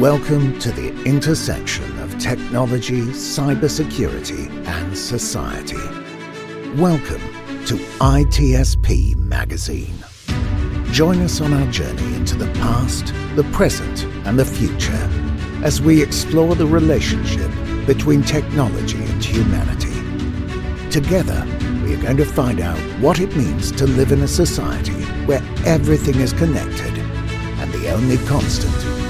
Welcome to the intersection of technology, cybersecurity, and society. Welcome to ITSP Magazine. Join us on our journey into the past, the present, and the future as we explore the relationship between technology and humanity. Together, we are going to find out what it means to live in a society where everything is connected and the only constant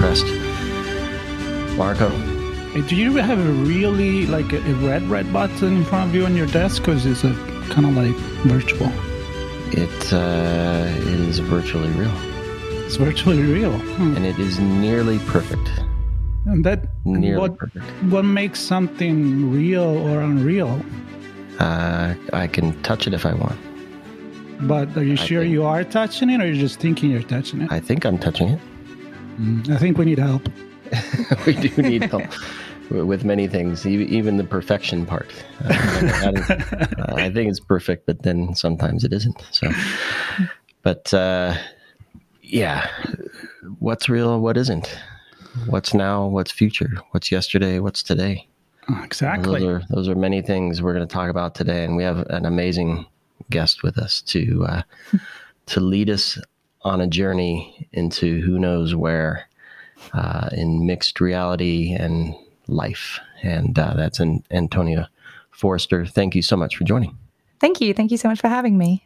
red, red button's pressed. Marco, Do you have a really like a, red red button in front of you on your desk, because it's a kind of like virtual? it uh, is virtually real, It's virtually real, Hmm. and it is nearly perfect. and that Nearly what perfect. what makes something real or unreal? Uh, I can touch it if I want. But are you sure think- you are touching it, or you're just thinking you're touching it? I think I'm touching it. Mm, I think we need help. we do need help with many things, even the perfection part. Uh, is- uh, I think it's perfect, but then sometimes it isn't. So, but uh, yeah, what's real? What isn't? What's now? What's future? What's yesterday? What's today? Exactly. Those are those are many things we're going to talk about today, and we have an amazing guest with us to uh, to lead us on a journey into who knows where uh, in mixed reality and life, and uh, that's an Antonia Forster. Thank you so much for joining. Thank you. Thank you so much for having me.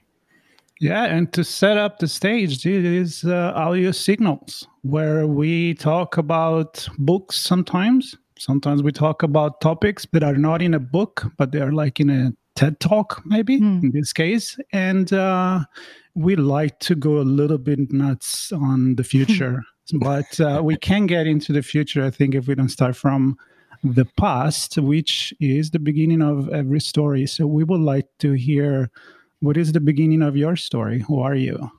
Yeah, and to set up the stage, it is uh, audio signals where we talk about books sometimes. Sometimes we talk about topics that are not in a book, but they are like in a TED talk, maybe Hmm. in this case. And uh, we like to go a little bit nuts on the future, but uh, we can get into the future, I think, if we don't start from the past, which is the beginning of every story. So we would like to hear what is the beginning of your story? Who are you?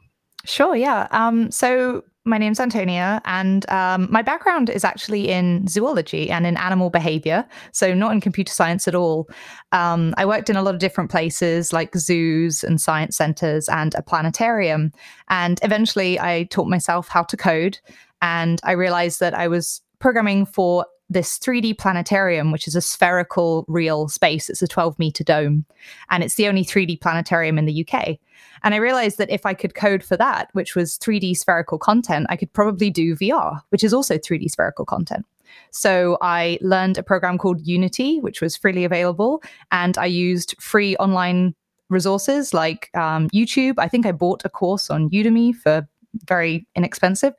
Sure, yeah. Um, so my name's Antonia, and um, my background is actually in zoology and in animal behavior. So not in computer science at all. Um, I worked in a lot of different places like zoos and science centers and a planetarium. And eventually I taught myself how to code. And I realized that I was programming for this 3D planetarium, which is a spherical real space. It's a 12 meter dome. And it's the only 3D planetarium in the UK. And I realized that if I could code for that, which was 3D spherical content, I could probably do VR, which is also 3D spherical content. So I learned a program called Unity, which was freely available, and I used free online resources like um, YouTube. I think I bought a course on Udemy for very inexpensive.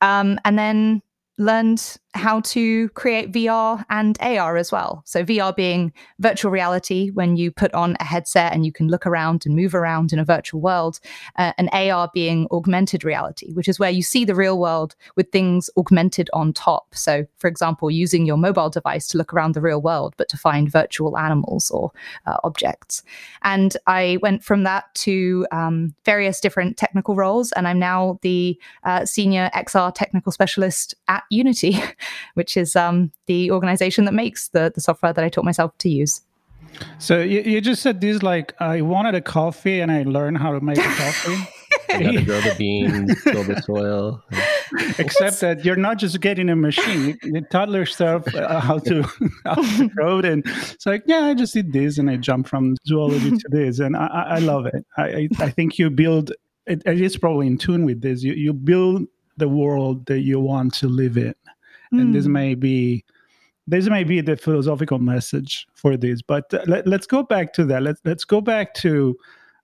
Um, and then learned how to create VR and AR as well. So, VR being virtual reality, when you put on a headset and you can look around and move around in a virtual world, uh, and AR being augmented reality, which is where you see the real world with things augmented on top. So, for example, using your mobile device to look around the real world, but to find virtual animals or uh, objects. And I went from that to um, various different technical roles, and I'm now the uh, senior XR technical specialist at Unity, which is um, the organization that makes the, the software that I taught myself to use. So you, you just said this like I wanted a coffee and I learned how to make a coffee. You got to grow the beans, till the soil. Except that you're not just getting a machine. You, you taught yourself uh, how to how to code, and it's like, yeah, I just did this, and I jump from zoology to this, and I, I love it. I, I I think you build. It, it is probably in tune with this. You you build the world that you want to live in, and this Mm. may be this may be the philosophical message for this but uh, let, let's go back to that. Let's let's go back to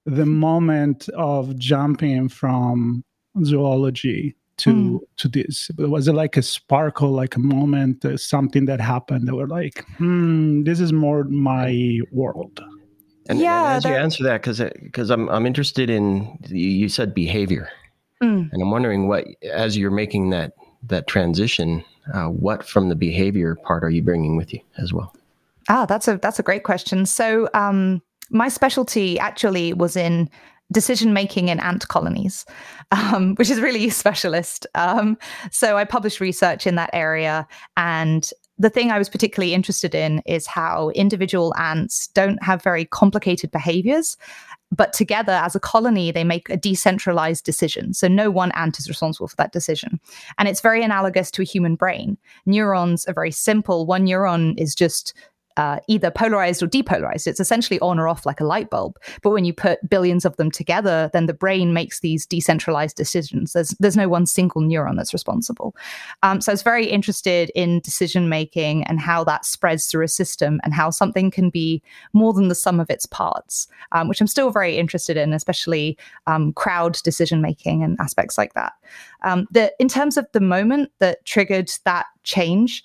the moment of jumping from zoology to Mm. to this. Was it like a sparkle like a moment uh, something that happened that were like hmm this is more my world And, yeah, and as you answer that, because because I'm I'm interested in you said behavior, mm. and I'm wondering what as you're making that that transition, uh, what from the behavior part are you bringing with you as well? Ah, that's a that's a great question. So um, my specialty actually was in decision making in ant colonies, um, which is really specialist. Um, so I published research in that area, and the thing I was particularly interested in is how individual ants don't have very complicated behaviors, but together as a colony, they make a decentralized decision. So no one ant is responsible for that decision. And it's very analogous to a human brain. Neurons are very simple. One neuron is just uh, either polarized or depolarized. It's essentially on or off like a light bulb. But when you put billions of them together, then the brain makes these decentralized decisions. There's there's no one single neuron that's responsible. Um, so I was very interested in decision making and how that spreads through a system and how something can be more than the sum of its parts, um, which I'm still very interested in, especially um, crowd decision making and aspects like that. Um, the in terms of the moment that triggered that change,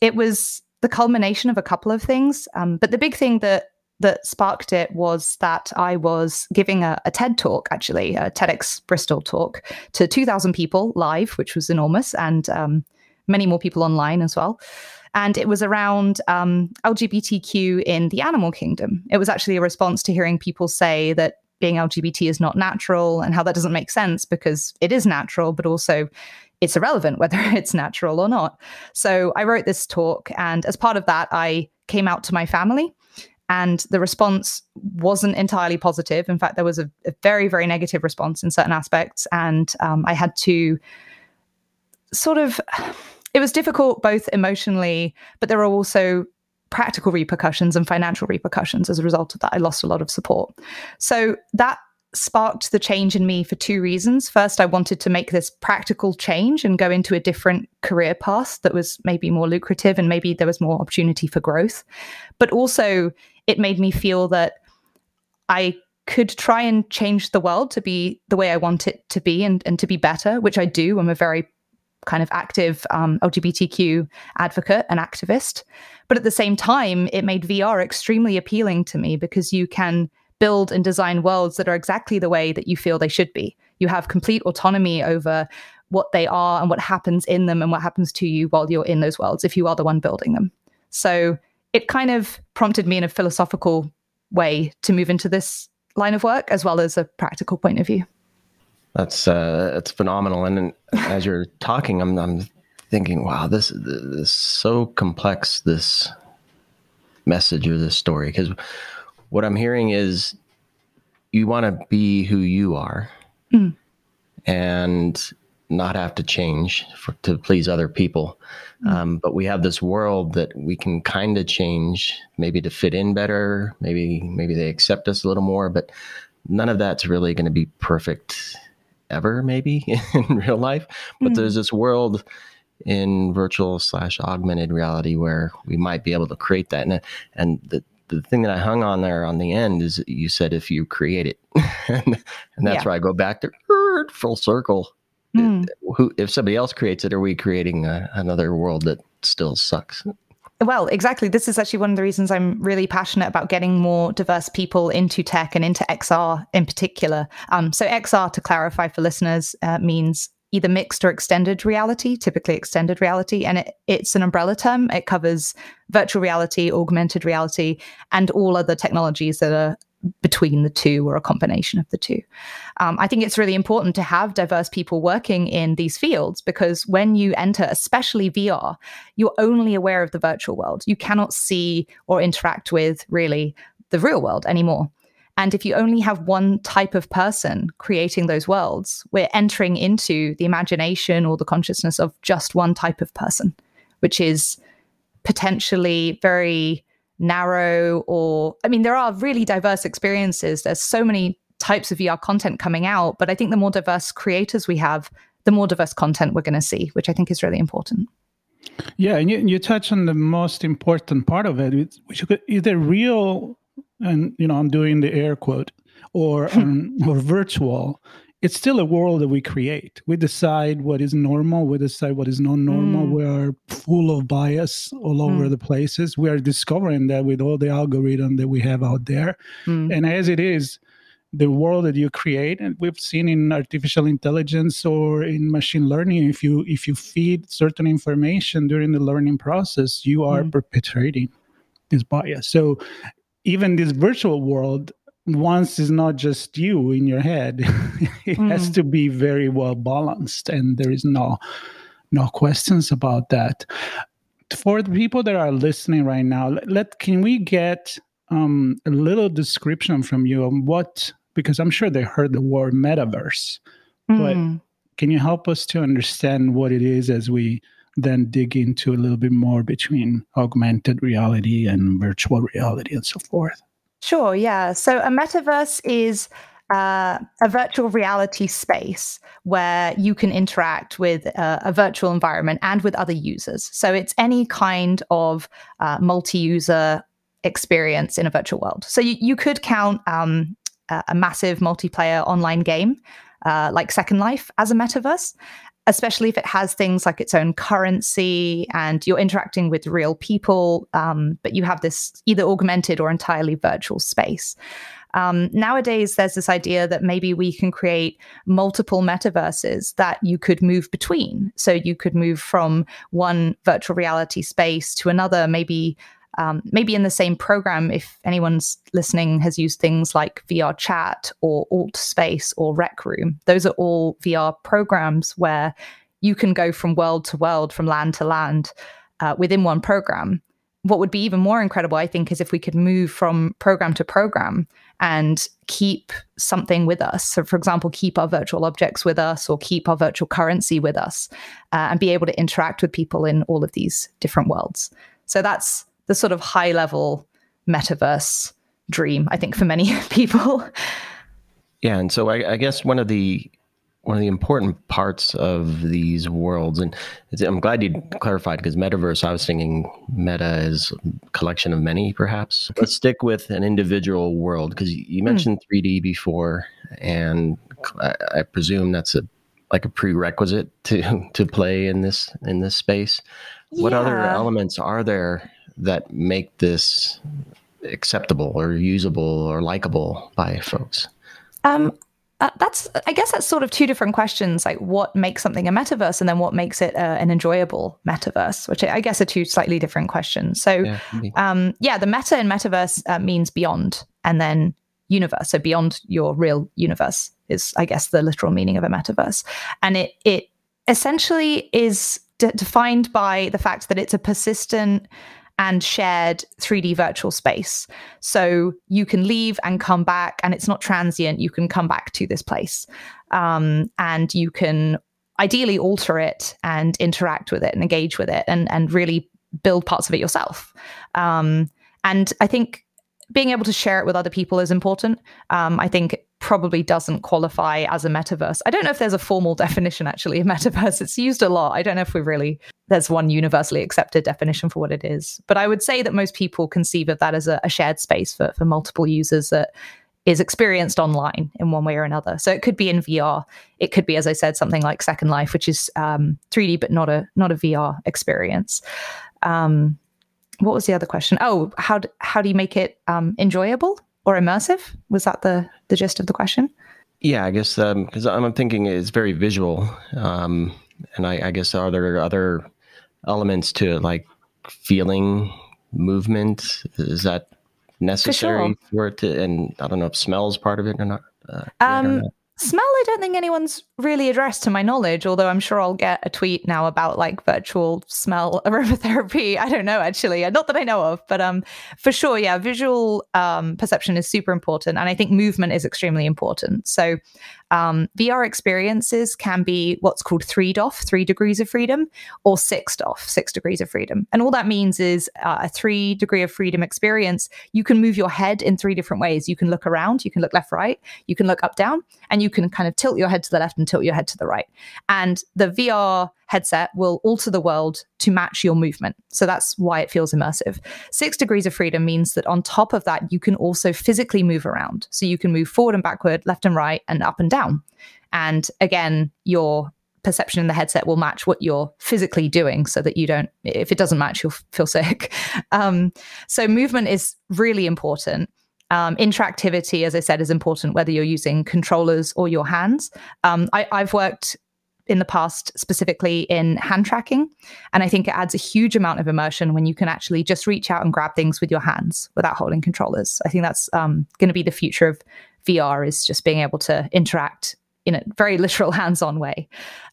it was the culmination of a couple of things. Um, but the big thing that that sparked it was that I was giving a, a, TED talk, actually, a TEDx Bristol talk to 2,000 people live, which was enormous, and um, many more people online as well. And it was around um, LGBTQ in the animal kingdom. It was actually a response to hearing people say that being LGBT is not natural and how that doesn't make sense because it is natural, but also it's irrelevant whether it's natural or not. So I wrote this talk, and as part of that, I came out to my family. And the response wasn't entirely positive. In fact, there was a, a very, very negative response in certain aspects. And um, I had to sort of, it was difficult both emotionally, but there were also practical repercussions and financial repercussions as a result of that. I lost a lot of support. So that sparked the change in me for two reasons. First, I wanted to make this practical change and go into a different career path that was maybe more lucrative and maybe there was more opportunity for growth. But also, it made me feel that I could try and change the world to be the way I want it to be and, and to be better, which I do. I'm a very kind of active um, LGBTQ advocate and activist. But at the same time, it made VR extremely appealing to me because you can build and design worlds that are exactly the way that you feel they should be. You have complete autonomy over what they are and what happens in them and what happens to you while you're in those worlds if you are the one building them. So it kind of prompted me in a philosophical way to move into this line of work as well as a practical point of view. That's uh, that's phenomenal. And as you're talking, I'm, I'm thinking, wow, this, this is so complex. This message or this story because what I'm hearing is you want to be who you are mm. and not have to change for, to please other people. Mm. Um, but we have this world that we can kind of change, maybe to fit in better. Maybe maybe they accept us a little more, but none of that's really going to be perfect ever. Maybe in real life, but mm. there's this world in virtual slash augmented reality where we might be able to create that, and and the the thing that I hung on there on the end is you said if you create it, and, and, that's yeah. where I go back to full circle. Mm. Who, if somebody else creates it, are we creating a, another world that still sucks? Well, exactly. This is actually one of the reasons I'm really passionate about getting more diverse people into tech and into XR in particular. Um, so, XR, to clarify for listeners, uh, means either mixed or extended reality, typically extended reality. And it, it's an umbrella term. It covers virtual reality, augmented reality, and all other technologies that are between the two or a combination of the two. Um, I think it's really important to have diverse people working in these fields because when you enter, especially VR, you're only aware of the virtual world. You cannot see or interact with really the real world anymore. And if you only have one type of person creating those worlds, we're entering into the imagination or the consciousness of just one type of person, which is potentially very narrow or I mean there are really diverse experiences. There's so many types of VR content coming out but I think the more diverse creators we have the more diverse content we're going to see which I think is really important. Yeah and you, you touch on the most important part of it which is the real and you know i'm doing the air quote or um, or virtual it's still a world that we create. We decide what is normal, we decide what is non normal. Mm. We are full of bias all over mm. the places. We are discovering that with all the algorithm that we have out there. Mm. And as it is, the world that you create and we've seen in artificial intelligence or in machine learning if you if you feed certain information during the learning process you are mm. perpetrating this bias so even this virtual world once is not just you in your head it mm. has to be very well balanced and there is no no questions about that for the people that are listening right now let, let can we get um, a little description from you on what because i'm sure they heard the word metaverse mm. but can you help us to understand what it is as we then dig into a little bit more between augmented reality and virtual reality and so forth Sure, yeah. So a metaverse is uh, a virtual reality space where you can interact with uh, a virtual environment and with other users. So it's any kind of uh, multi user experience in a virtual world. So you, you could count um, a massive multiplayer online game uh, like Second Life as a metaverse especially if it has things like its own currency and you're interacting with real people, um, but you have this either augmented or entirely virtual space. Um, nowadays, there's this idea that maybe we can create multiple metaverses that you could move between. So you could move from one virtual reality space to another, maybe um, maybe in the same program, if anyone's listening has used things like VR Chat or Alt Space or Rec Room, those are all VR programs where you can go from world to world, from land to land uh, within one program. What would be even more incredible, I think, is if we could move from program to program and keep something with us. So, for example, keep our virtual objects with us or keep our virtual currency with us uh, and be able to interact with people in all of these different worlds. So, that's the sort of high level metaverse dream, I think, for many people. Yeah, and so I, I, guess one of the one of the important parts of these worlds, and I'm glad you clarified because metaverse. I was thinking meta is a collection of many, perhaps. Let's stick with an individual world because you hmm. mentioned mm. 3D before, and I, I presume that's a like a prerequisite to to play in this in this space. What yeah. other elements are there that make this acceptable or usable or likable by folks? Um, uh, that's i guess that's sort of two different questions like what makes something a metaverse and then what makes it uh, an enjoyable metaverse which i guess are two slightly different questions. So yeah, um, yeah the meta in metaverse uh, means beyond and then universe. So beyond your real universe is i guess the literal meaning of a metaverse. And it it essentially is de- defined by the fact that it's a persistent and shared 3D virtual space. So you can leave and come back, and it's not transient. You can come back to this place. Um, and you can ideally alter it and interact with it and engage with it and, and really build parts of it yourself. Um, and I think being able to share it with other people is important. Um, I think probably doesn't qualify as a metaverse. I don't know if there's a formal definition actually of metaverse. It's used a lot. I don't know if we really there's one universally accepted definition for what it is. But I would say that most people conceive of that as a, a shared space for, for multiple users that is experienced online in one way or another. So it could be in VR. It could be, as I said, something like Second Life, which is um, 3D but not a not a VR experience. Um, what was the other question? Oh, how do, how do you make it um, enjoyable or immersive? Was that the the gist of the question? Yeah, I guess because um, I'm thinking it's very visual, um, and I, I, guess are there other elements to it, like feeling movement? Is that necessary for, sure. for it to? And I don't know if smell is part of it or not. Uh, um, or not. Smell, I don't think anyone's really addressed to my knowledge, although I'm sure I'll get a tweet now about like virtual smell aromatherapy. I don't know actually, not that I know of, but um for sure, yeah, visual um perception is super important and I think movement is extremely important. So um, VR experiences can be what's called three DOF, three degrees of freedom, or six DOF, six degrees of freedom. And all that means is uh, a three degree of freedom experience. You can move your head in three different ways. You can look around, you can look left, right, you can look up, down, and you can kind of tilt your head to the left and tilt your head to the right. And the VR headset will alter the world to match your movement. So that's why it feels immersive. Six degrees of freedom means that on top of that, you can also physically move around. So you can move forward and backward, left and right, and up and down. And again, your perception in the headset will match what you're physically doing so that you don't, if it doesn't match, you'll feel sick. Um, so movement is really important. Um, interactivity, as I said, is important whether you're using controllers or your hands. Um, I, I've worked in the past specifically in hand tracking. And I think it adds a huge amount of immersion when you can actually just reach out and grab things with your hands without holding controllers. I think that's um, going to be the future of VR is just being able to interact in a very literal hands-on way.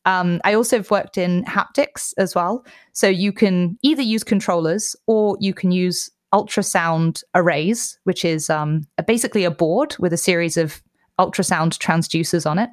Um, I also have worked in haptics as well. So you can either use controllers or you can use ultrasound arrays, which is um, basically a board with a series of ultrasound transducers on it.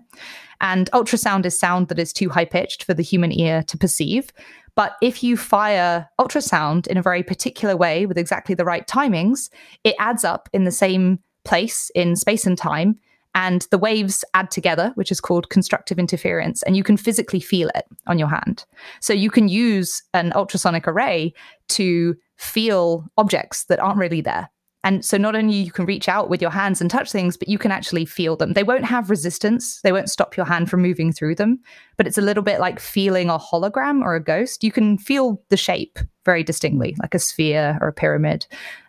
And ultrasound is sound that is too high pitched for the human ear to perceive. But if you fire ultrasound in a very particular way with exactly the right timings, it adds up in the same place in space and time. And the waves add together, which is called constructive interference, and you can physically feel it on your hand. So you can use an ultrasonic array to feel objects that aren't really there. And so not only you can reach out with your hands and touch things, but you can actually feel them. They won't have resistance. They won't stop your hand from moving through them. But it's a little bit like feeling a hologram or a ghost. You can feel the shape very distinctly, like a sphere or a pyramid.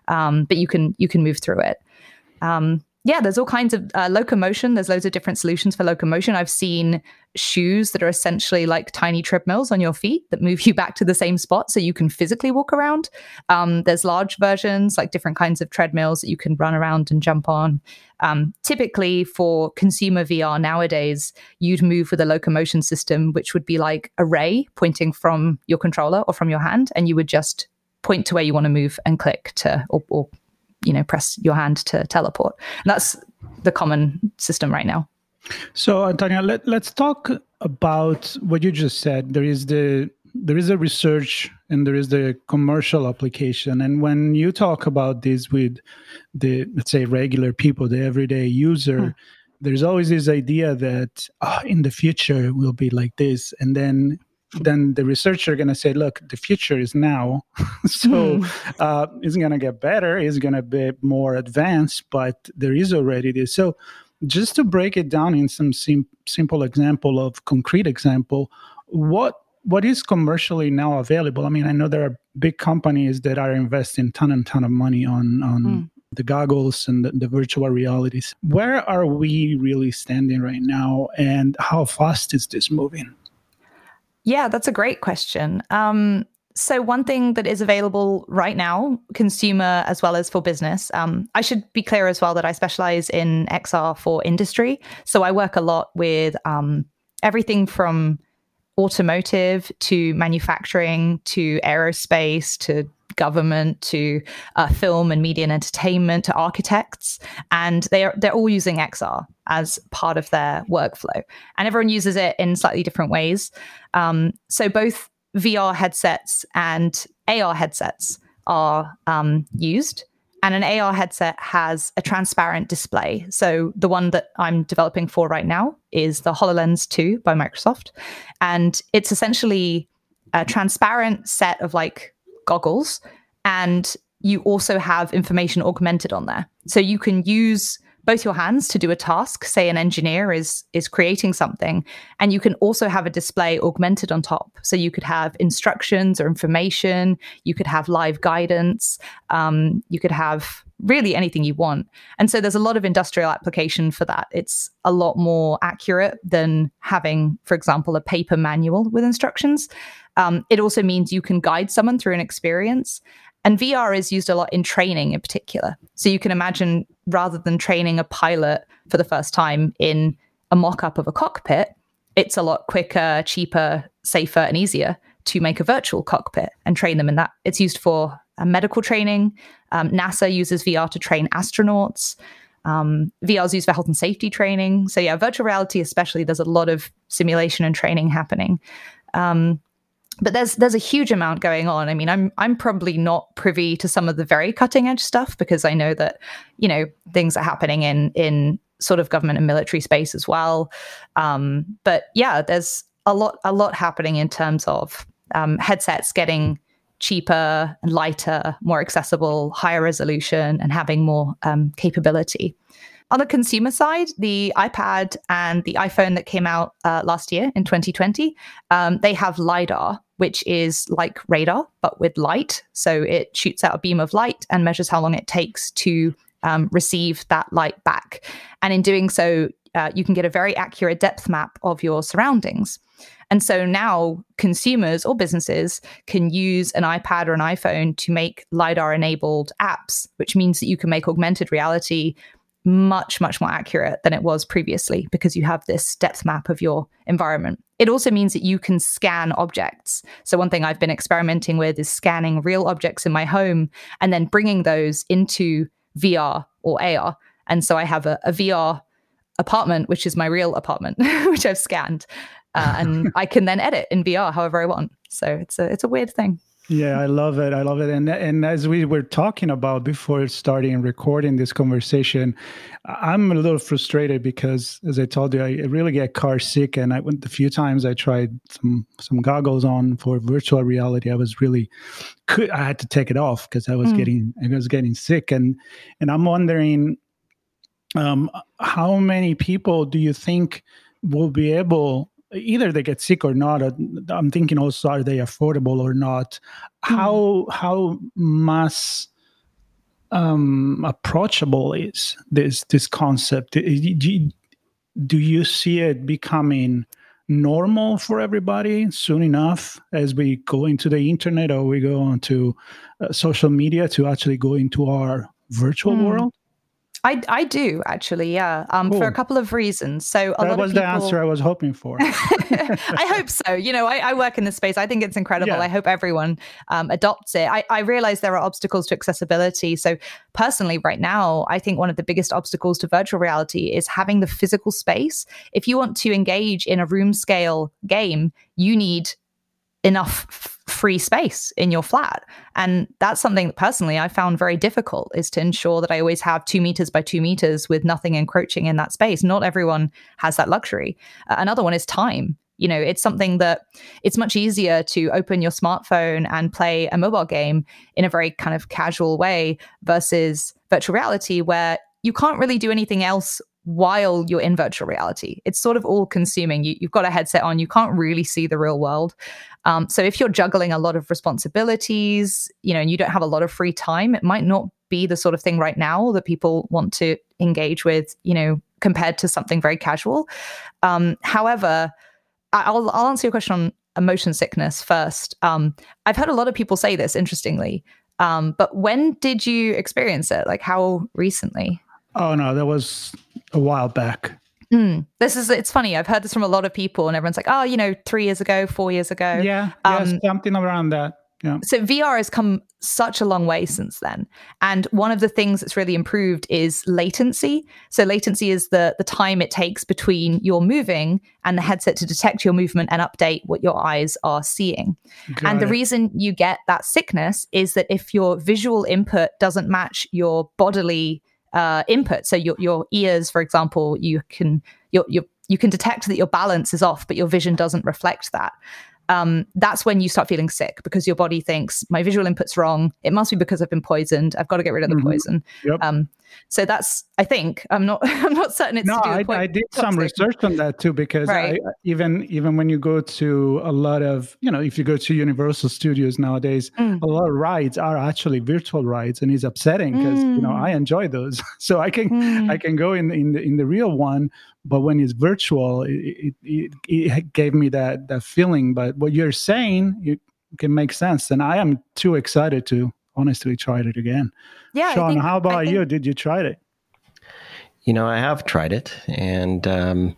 Um, but you can you can move through it. Um, yeah, there's all kinds of uh, locomotion. There's loads of different solutions for locomotion. I've seen shoes that are essentially like tiny treadmills on your feet that move you back to the same spot so you can physically walk around. Um, there's large versions, like different kinds of treadmills that you can run around and jump on. Um, typically, for consumer VR nowadays, you'd move with a locomotion system, which would be like a ray pointing from your controller or from your hand, and you would just point to where you want to move and click to or, or you know press your hand to teleport. And that's the common system right now. So antonia let, let's talk about what you just said. There is the there is a research and there is the commercial application. And when you talk about this with the let's say regular people the everyday user hmm. there's always this idea that oh, in the future will be like this. And then then the researcher going to say, look, the future is now. so mm. uh, it's going to get better. It's going to be more advanced, but there is already this. So just to break it down in some sim- simple example of concrete example, what what is commercially now available? I mean, I know there are big companies that are investing ton and ton of money on on mm. the goggles and the, the virtual realities. Where are we really standing right now, and how fast is this moving? Yeah, that's a great question. Um, so, one thing that is available right now, consumer as well as for business, um, I should be clear as well that I specialize in XR for industry. So, I work a lot with um, everything from automotive to manufacturing to aerospace to government to uh, film and media and entertainment to architects and they are they're all using xr as part of their workflow and everyone uses it in slightly different ways um, so both vr headsets and ar headsets are um, used and an AR headset has a transparent display. So the one that I'm developing for right now is the HoloLens 2 by Microsoft. And it's essentially a transparent set of like goggles and you also have information augmented on there. So you can use both your hands to do a task say an engineer is is creating something and you can also have a display augmented on top. So you could have instructions or information you could have live guidance um, you could have really anything you want. And so there's a lot of industrial application for that. It's a lot more accurate than having for example a paper manual with instructions um, it also means you can guide someone through an experience. And VR is used a lot in training in particular. So you can imagine rather than training a pilot for the first time in a mock up of a cockpit, it's a lot quicker, cheaper, safer, and easier to make a virtual cockpit and train them in that. It's used for uh, medical training. Um, NASA uses VR to train astronauts. Um, VR is used for health and safety training. So, yeah, virtual reality, especially, there's a lot of simulation and training happening. Um, but there's there's a huge amount going on. I mean, I'm I'm probably not privy to some of the very cutting edge stuff because I know that you know things are happening in in sort of government and military space as well. Um, but yeah, there's a lot a lot happening in terms of um, headsets getting cheaper and lighter, more accessible, higher resolution, and having more um, capability. On the consumer side, the iPad and the iPhone that came out uh, last year in 2020, um, they have LiDAR, which is like radar, but with light. So it shoots out a beam of light and measures how long it takes to um, receive that light back. And in doing so, uh, you can get a very accurate depth map of your surroundings. And so now consumers or businesses can use an iPad or an iPhone to make LiDAR enabled apps, which means that you can make augmented reality much, much more accurate than it was previously because you have this depth map of your environment. It also means that you can scan objects. So, one thing I've been experimenting with is scanning real objects in my home and then bringing those into VR or AR. And so I have a, a VR apartment, which is my real apartment, which I've scanned, uh, and I can then edit in VR however I want. So it's a it's a weird thing. Yeah, I love it. I love it. And and as we were talking about before starting recording this conversation, I'm a little frustrated because, as I told you, I really get car sick. And I went the few times I tried some some goggles on for virtual reality, I was really could I had to take it off because I was mm. getting I was getting sick. And and I'm wondering, um, how many people do you think will be able either they get sick or not. Uh, I'm thinking also are they affordable or not? Mm-hmm. How how mass um, approachable is this this concept? Do you, do you see it becoming normal for everybody soon enough as we go into the internet or we go onto uh, social media to actually go into our virtual mm. world? I, I do actually, yeah, um, for a couple of reasons. So a that was people... the answer I was hoping for. I hope so. You know, I, I, work in this space. I think it's incredible. Yeah. I hope everyone um, adopts it. I, I realize there are obstacles to accessibility. So personally, right now, I think one of the biggest obstacles to virtual reality is having the physical space. If you want to engage in a room scale game, you need enough free space in your flat. And that's something that personally I found very difficult is to ensure that I always have two meters by two meters with nothing encroaching in that space. Not everyone has that luxury. Uh, another one is time. You know, it's something that it's much easier to open your smartphone and play a mobile game in a very kind of casual way versus virtual reality where you can't really do anything else while you're in virtual reality. It's sort of all consuming. You, have got a headset on, you can't really see the real world. Um, so if you're juggling a lot of responsibilities, you know, and you don't have a lot of free time, it might not be the sort of thing right now that people want to engage with, you know, compared to something very casual. Um, however, I'll, I'll answer your question on motion sickness first. Um, I've heard a lot of people say this, interestingly. Um, but when did you experience it? Like how recently? Oh no, that was a while back. Mm, this is it's funny. I've heard this from a lot of people, and everyone's like, "Oh, you know, three years ago, four years ago." Yeah, um, yeah, something around that. Yeah. So VR has come such a long way since then, and one of the things that's really improved is latency. So latency is the the time it takes between your moving and the headset to detect your movement and update what your eyes are seeing. Got and the reason you get that sickness is that if your visual input doesn't match your bodily uh, input. So your your ears, for example, you can your your you can detect that your balance is off, but your vision doesn't reflect that um, that's when you start feeling sick because your body thinks my visual input's wrong. It must be because I've been poisoned. I've got to get rid of the mm-hmm. poison. Yep. Um, so that's I think I'm not I'm not certain it's no. I, I, did some research on that too because right. I, even even when you go to a lot of you know if you go to Universal Studios nowadays, mm. a lot of rides are actually virtual rides, and it's upsetting because mm. you know I mm. enjoy those. so I can mm. I can go in in the in the real one, but when it's virtual, it, it, it gave me that that feeling. But what you're saying, it can make sense, and I am too excited to honestly try it again. Yeah, Sean, think, how about think, you? Did you try it? You know, I have tried it, and um,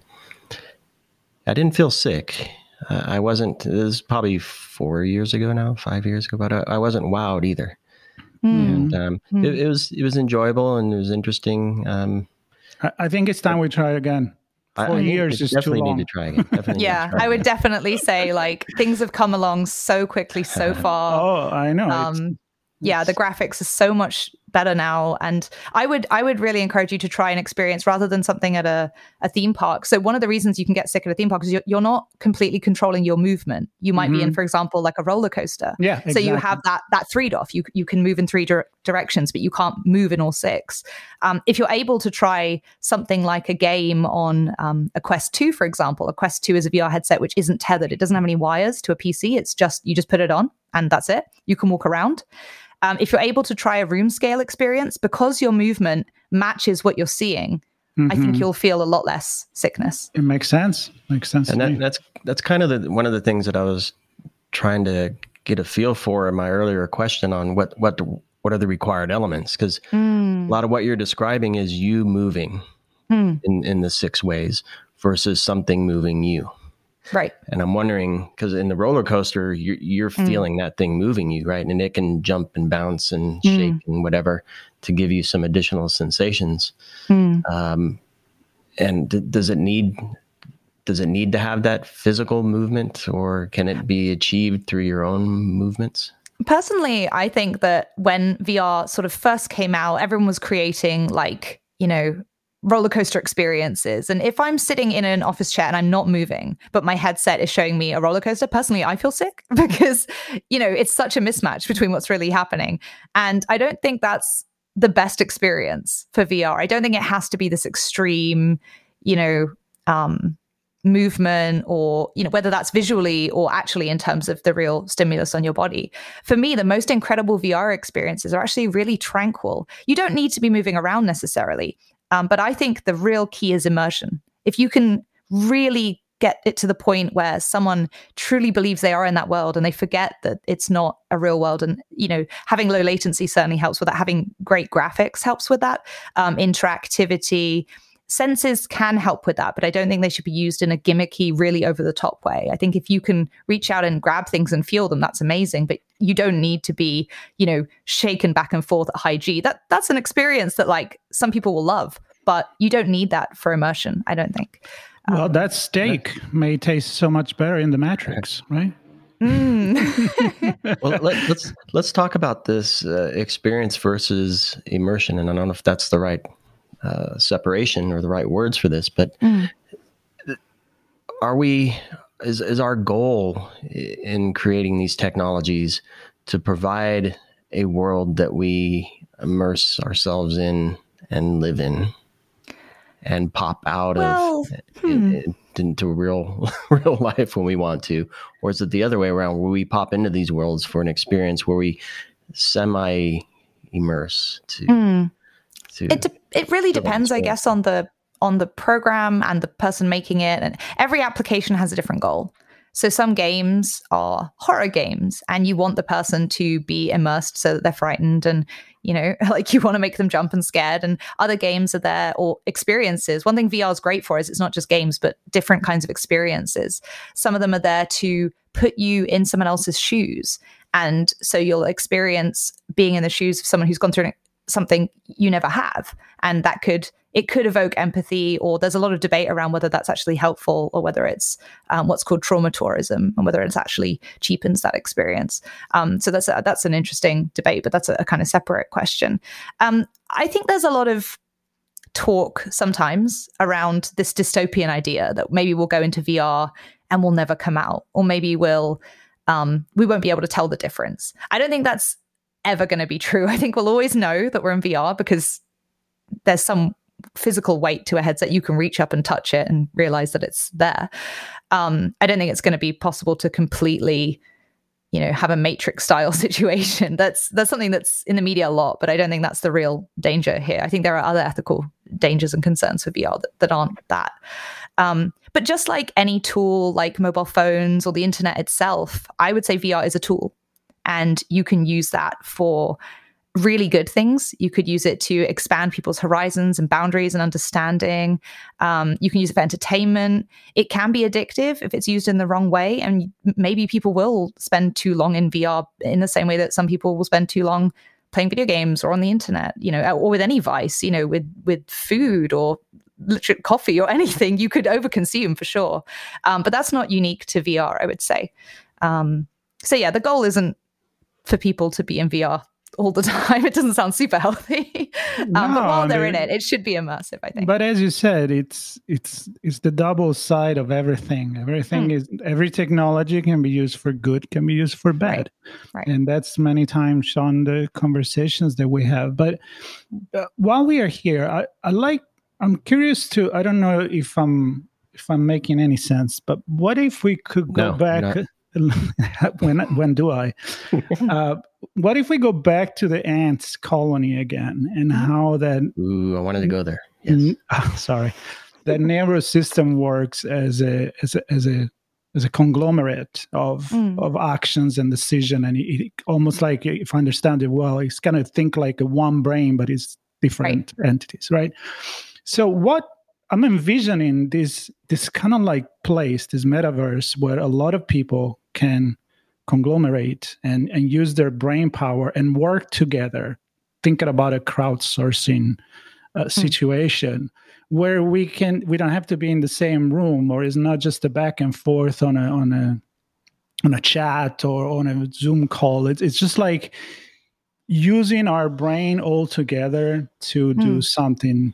I didn't feel sick. Uh, I wasn't. This is probably four years ago now, five years ago, but I, I wasn't wowed either. Mm. And um, mm. it, it, was it was enjoyable and it was interesting. Um, I, think it's time we try again. Four I, years is definitely too long. need to try again. yeah, try I would again. definitely say like things have come along so quickly so far. oh, I know. Um, yeah, the graphics are so much better now. And i would i would really encourage you to try an experience rather than something at a, a theme park. So one of the reasons you can get sick at a theme park is you're, you're not completely controlling your movement. You might mm-hmm. be in mm-hmm. for example like a roller coaster. Yeah exactly. so you have that that three DOF. You you can move in three dire- directions but you can't move in all six. Um, if you're able to try something like a game on um, a quest 2 for example a quest 2 is a vr headset which isn't tethered. It doesn't have any wires to a pc it's just you just put it on and that's it. You can walk around um, if you're able to try a room scale experience, because your movement matches what you're seeing, mm-hmm. I think mm-hmm. you'll feel a lot less sickness. It makes sense. Makes sense. And that, that's that's kind of the, one of the things that I was trying to get a feel for in my earlier question on what what what are the required elements because mm. a lot of what you're describing is you moving mm. in in the six ways versus something moving you. Right. And I'm wondering because in the roller coaster, you're, you're mm. feeling that thing moving you, right? And it can jump and bounce and mm. shake and whatever to give you some additional sensations. Mm. Um, and th- does it need does it need to have that physical movement, or can it be achieved through your own movements? Personally, I think that when VR sort of first came out, everyone was creating like you know roller coaster experiences. And if I'm sitting in an office chair and I'm not moving, but my headset is showing me a roller coaster, personally, I feel sick because, you know, it's such a mismatch between what's really happening. And I don't think that's the best experience for VR. I don't think it has to be this extreme, you know, um, movement or you know whether that's visually or actually in terms of the real stimulus on your body for me the most incredible vr experiences are actually really tranquil you don't need to be moving around necessarily um, but I think the real key is immersion. If you can really get it to the point where someone truly believes they are in that world and they forget that it's not a real world and you know having low latency certainly helps with that. Having great graphics helps with that. Um, interactivity senses can help with that but i don't think they should be used in a gimmicky really over the top way. I think if you can reach out and grab things and feel them that's amazing but you don't need to be you know shaken back and forth at high g that that's an experience that like some people will love but you don't need that for immersion i don't think well um, that steak may taste so much better in the matrix right Mm. well, let, us let's, let's talk about this uh, experience versus immersion, and I don't know if that's the right uh, separation or the right words for this, but mm. are we? Is is our goal in creating these technologies to provide a world that we immerse ourselves in and live in? and pop out well, of hmm. in, into real real life when we want to, or is it the other way around where we pop into these worlds for an experience where we semi immerse to? Mm. to it de- it really depends, I guess, on the on the program and the person making it, and every application has a different goal. So some games are horror games and you want the person to be immersed so that they're frightened and you know, like you want to make them jump and scared. And other games are there or experiences. One thing VR is great for is it's not just games, but different kinds of experiences. Some of them are there to put you in someone else's shoes. And so you'll experience being in the shoes of someone who's gone through something you never have. And that could it could evoke empathy, or there's a lot of debate around whether that's actually helpful or whether it's um, what's called trauma tourism and whether it's actually cheapens that experience. Um, so that's a, that's an interesting debate, but that's a, a kind of separate question. Um, I think there's a lot of talk sometimes around this dystopian idea that maybe we'll go into VR and we'll never come out, or maybe we'll um, we won't be able to tell the difference. I don't think that's ever going to be true. I think we'll always know that we're in VR because there's some physical weight to a headset, you can reach up and touch it and realize that it's there. Um, I don't think it's going to be possible to completely, you know, have a matrix style situation. That's that's something that's in the media a lot, but I don't think that's the real danger here. I think there are other ethical dangers and concerns for VR that, that aren't that. Um, but just like any tool, like mobile phones or the internet itself, I would say VR is a tool, and you can use that for really good things. You could use it to expand people's horizons and boundaries and understanding. Um, you can use it for entertainment. It can be addictive if it's used in the wrong way. And maybe people will spend too long in VR in the same way that some people will spend too long playing video games or on the internet, you know, or with any vice, you know, with with food or literally coffee or anything, you could overconsume for sure. Um, but that's not unique to VR, I would say. Um, so yeah, the goal isn't for people to be in VR all the time. It doesn't sound super healthy. um, no, but while they're in it, it should be immersive, I think. But as you said, it's it's it's the double side of everything. Everything mm. is every technology can be used for good, can be used for bad. Right. right. And that's many times on the conversations that we have. But uh, while we are here, I, I like I'm curious to I don't know if I'm if I'm making any sense, but what if we could go no, back when when do I? Uh, what if we go back to the ants colony again and mm-hmm. how that? Ooh, I wanted to go there. Yes. Oh, sorry, that nervous system works as a as a as a as a conglomerate of mm. of actions and decision, and it, it, almost like if I understand it well, it's kind of think like a one brain, but it's different right. entities, right? So what I'm envisioning this this kind of like place, this metaverse, where a lot of people can conglomerate and, and use their brain power and work together, thinking about a crowdsourcing uh, mm. situation where we can we don't have to be in the same room or it's not just a back and forth on a on a on a chat or on a zoom call it's, it's just like using our brain all together to mm. do something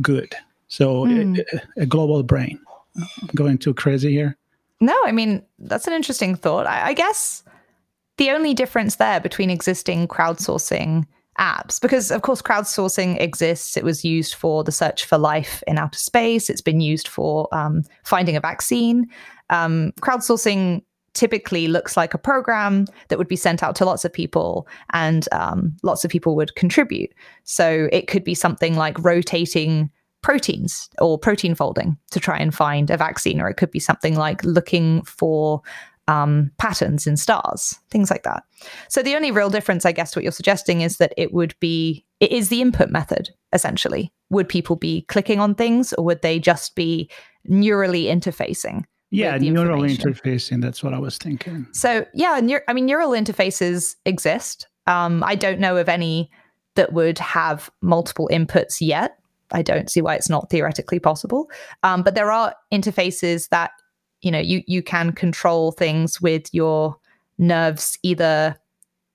good so mm. a, a, global brain. Going too crazy here? No, I mean, that's an interesting thought. I, I guess the only difference there between existing crowdsourcing apps because of course crowdsourcing exists. It was used for the search for life in outer space. It's been used for um, finding a vaccine. Um, crowdsourcing typically looks like a program that would be sent out to lots of people and um, lots of people would contribute. So it could be something like rotating proteins or protein folding to try and find a vaccine, or it could be something like looking for um, patterns in stars, things like that. So the only real difference, I guess, what you're suggesting is that it would be it is the input method essentially. Would people be clicking on things, or would they just be neurally interfacing? Yeah, neural interfacing. That's what I was thinking. So yeah, neur- I mean, neural interfaces exist. Um, I don't know of any that would have multiple inputs yet. I don't see why it's not theoretically possible. Um, but there are interfaces that you know you you can control things with your nerves either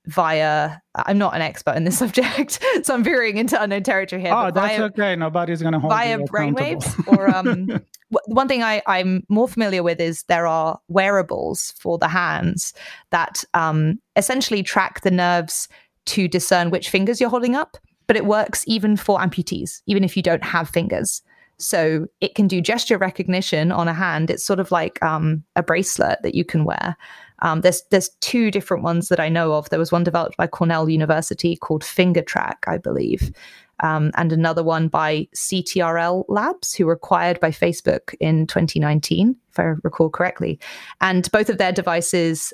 via I'm not an expert in this subject, so I'm veering into unknown territory here. Oh, that's via, okay. Nobody's going to hold via brainwaves. or um, one thing I, I'm more familiar with is there are wearables for the hands that um, essentially track the nerves to discern which fingers you're holding up but it works even for amputees, even if you don't have fingers. So it can do gesture recognition on a hand. It's sort of like um, a bracelet that you can wear. Um, there's there's two different ones that I know of. There was one developed by Cornell University called FingerTrack, I believe, um, and another one by CTRL Labs, who were acquired by Facebook in 2019, if I recall correctly. And both of their devices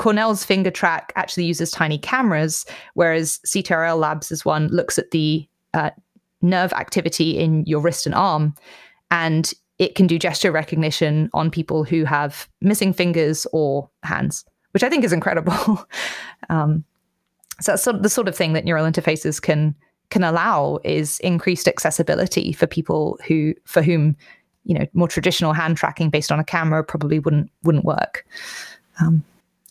um, finger track actually uses tiny cameras, whereas CTRL Labs' one looks at the uh, nerve activity in your wrist and arm, and it can do gesture recognition on people who have missing fingers or hands, which I think is incredible. um, so that's sort of the sort of thing that neural interfaces can can allow is increased accessibility for people who for whom you know more traditional hand tracking based on a camera probably wouldn't wouldn't work. Um,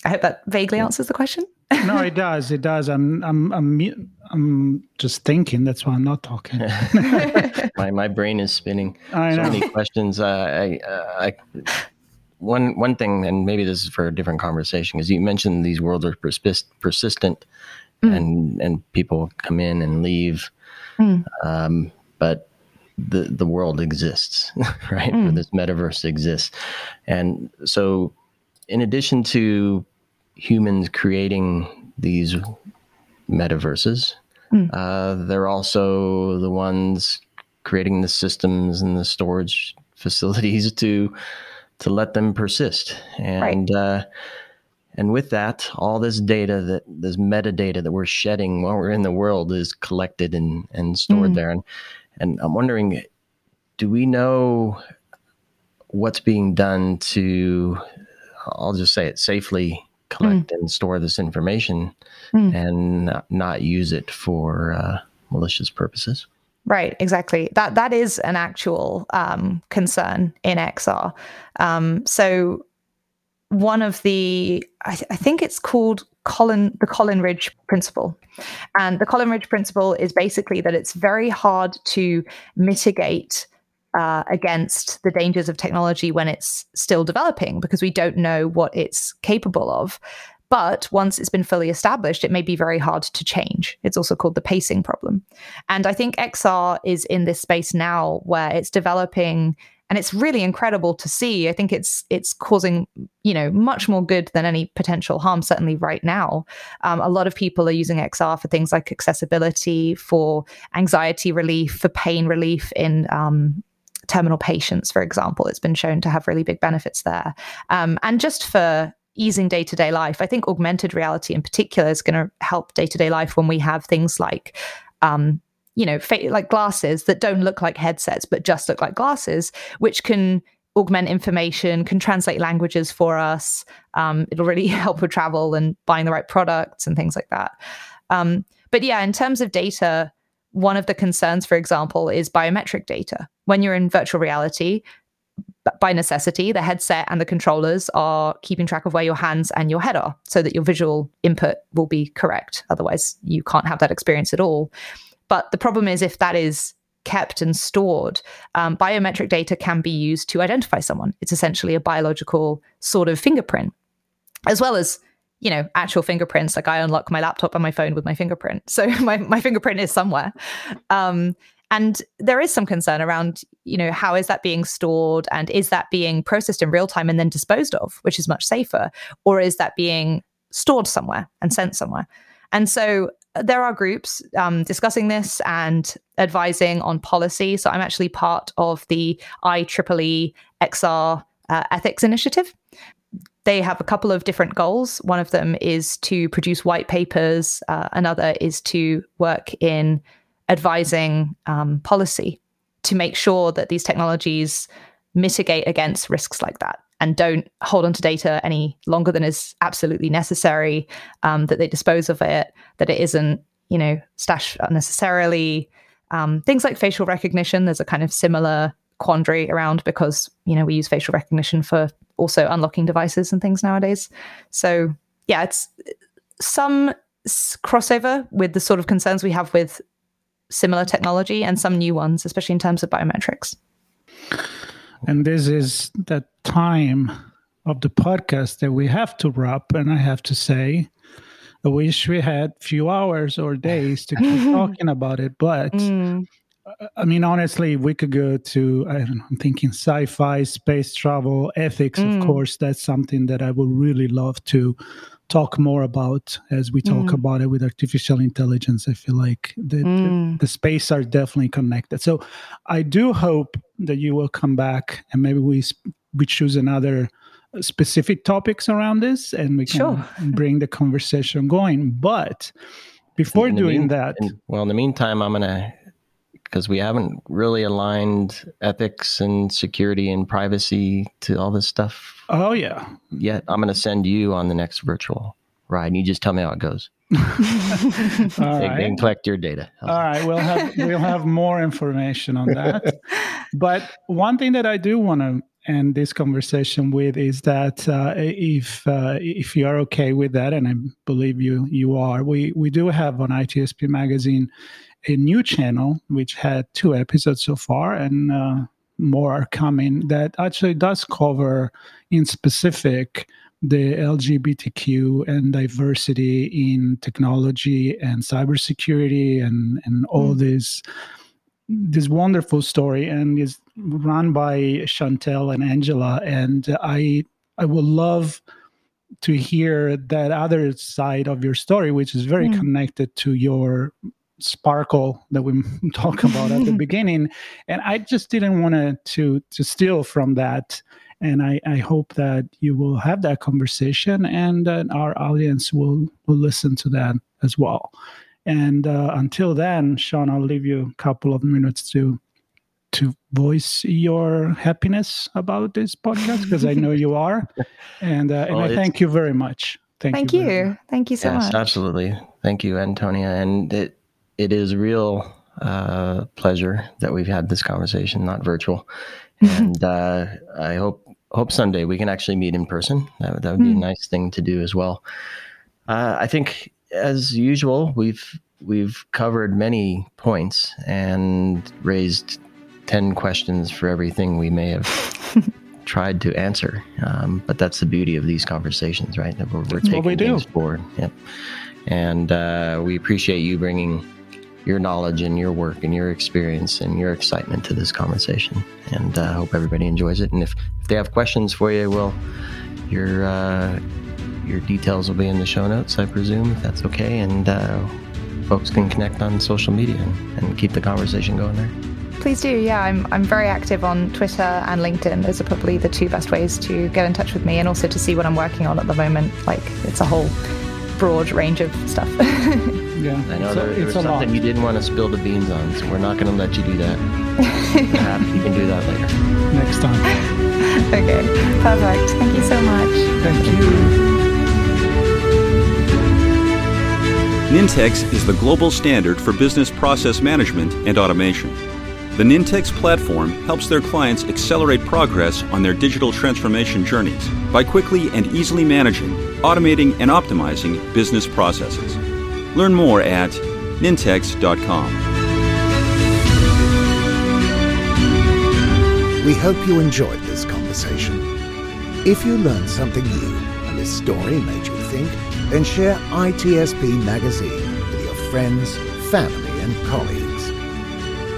I hope that vaguely answers the question. no, it does. It does. I'm, I'm, I'm, I'm just thinking. That's why I'm not talking. my, my brain is spinning. I know. So many questions. Uh, I, uh, I, one, one thing, and maybe this is for a different conversation, because you mentioned these worlds are persist, persistent, mm. and and people come in and leave, mm. um, but the the world exists, right? Mm. This metaverse exists, and so in addition to humans creating these metaverses, mm. uh, they're also the ones creating the systems and the storage facilities to to let them persist. And right. uh, and with that, all this data that this metadata that we're shedding while we're in the world is collected and and stored mm. there. And and I'm wondering, do we know what's being done to I'll just say it safely collect mm. and store this information mm. and not, use it for uh, malicious purposes. Right, exactly. That that is an actual um, concern in XR. Um, so one of the I, th- I, think it's called Colin the Collingridge principle, and the Collingridge principle is basically that it's very hard to mitigate uh, against the dangers of technology when it's still developing because we don't know what it's capable of. But once it's been fully established, it may be very hard to change. It's also called the pacing problem. And I think XR is in this space now where it's developing and it's really incredible to see. I think it's it's causing you know much more good than any potential harm. Certainly right now, um, a lot of people are using XR for things like accessibility, for anxiety relief, for pain relief in um, terminal patients, for example. It's been shown to have really big benefits there, um, and just for easing day to day life. I think augmented reality in particular is going to help day to day life when we have things like um, you know, fa- like glasses that don't look like headsets, but just look like glasses, which can augment information, can translate languages for us. Um, it'll really help with travel and buying the right products and things like that. Um, but yeah, in terms of data, one of the concerns, for example, is biometric data. When you're in virtual reality, by necessity, the headset and the controllers are keeping track of where your hands and your head are so that your visual input will be correct. Otherwise, you can't have that experience at all. But the problem is if that is kept and stored, um, biometric data can be used to identify someone. It's essentially a biological sort of fingerprint, as well as you know actual fingerprints. Like I unlock my laptop and my phone with my fingerprint, so my my fingerprint is somewhere. Um, and there is some concern around you know how is that being stored and is that being processed in real time and then disposed of which is much safer or is that being stored somewhere and sent somewhere and so there are groups um, discussing this and advising on policy. So I'm actually part of the IEEE XR uh, ethics initiative. They have a couple of different goals. One of them is to produce white papers. Uh, another is to work in advising um, policy to make sure that these technologies mitigate against risks like that and don't hold on to data any longer than is absolutely necessary, um, that they dispose of it, that it isn't, you know, stashed unnecessarily. Um, things like facial recognition, there's a kind of similar quandary around because, you know, we use facial recognition for also unlocking devices and things nowadays. So, yeah, it's some crossover with the sort of concerns we have with similar technology and some new ones, especially in terms of biometrics. And this is the time of the podcast that we have to wrap. And I have to say, I wish we had few hours or days to keep talking about it. But mm. I mean, honestly, we could go to, I don't know, I'm thinking sci fi, space travel, ethics, mm. of course. That's something that I would really love to talk more about as we talk mm. about it with artificial intelligence. I feel like the, mm. the, the, space are definitely connected. So I do hope that you will come back and maybe we we choose another specific topics around this and we can sure. bring the conversation going. But before doing mean, that, in, well, in the meantime, I'm gonna because we haven't really aligned ethics and security and privacy to all this stuff. Oh yeah. Yet I'm going to send you on the next virtual ride. And you just tell me how it goes. all they, right. they collect your data. All right, we'll have we'll have more information on that. but one thing that I do want to end this conversation with is that uh, if uh, if you are okay with that, and I believe you you are, we we do have on ITSP magazine a new channel which had two episodes so far and uh, more are coming that actually does cover in specific the LGBTQ and diversity in technology and cybersecurity and and all mm. this this wonderful story and is run by Chantel and Angela and I I would love to hear that other side of your story which is very mm. connected to your sparkle that we talked about at the beginning. And i just didn't want to to to steal from that. And I, I hope that you will have that conversation and that our audience will will listen to that as well. And uh, until then sean i'll leave you a couple of minutes to to voice your happiness about this podcast because i know you are. And uh, and well, i thank you very much. Thank, thank you, you. thank you so yes, much. absolutely. Thank you antonia. And it it is real uh, pleasure that we've had this conversation, not virtual. and uh, I hope hope someday we can actually meet in person. That would, that would be a Mm. nice thing to do as well. Uh, I think, as usual, we've we've covered many points and raised ten questions for everything we may have tried to answer. Um, but that's the beauty of these conversations, right? That we're, we're taking we things forward. Yep. And uh, we appreciate you bringing your knowledge and your work and your experience and your excitement to this conversation. And I uh, hope everybody enjoys it. And if, if they have questions for you, well, your uh, your details will be in the show notes, I presume, if that's okay. And uh, folks can connect on social media and, and keep the conversation going there. Please do. Yeah, I'm I'm very active on Twitter and LinkedIn. Those are probably the two best ways to get in touch with me and also to see what I'm working on at the moment. Like it's a whole broad range of stuff. Yeah, I know so there, there was it's a lot. something you didn't want to spill the beans on, so we're not going to let you do that. Perhaps you can do that later. Next time. okay, perfect. Thank you so much. Thank you. Nintex is the global standard for business process management and automation. The Nintex platform helps their clients accelerate progress on their digital transformation journeys by quickly and easily managing, automating, and optimizing business processes. Learn more at nintex.com. We hope you enjoyed this conversation. If you learned something new and this story made you think, then share ITSP Magazine with your friends, family, and colleagues.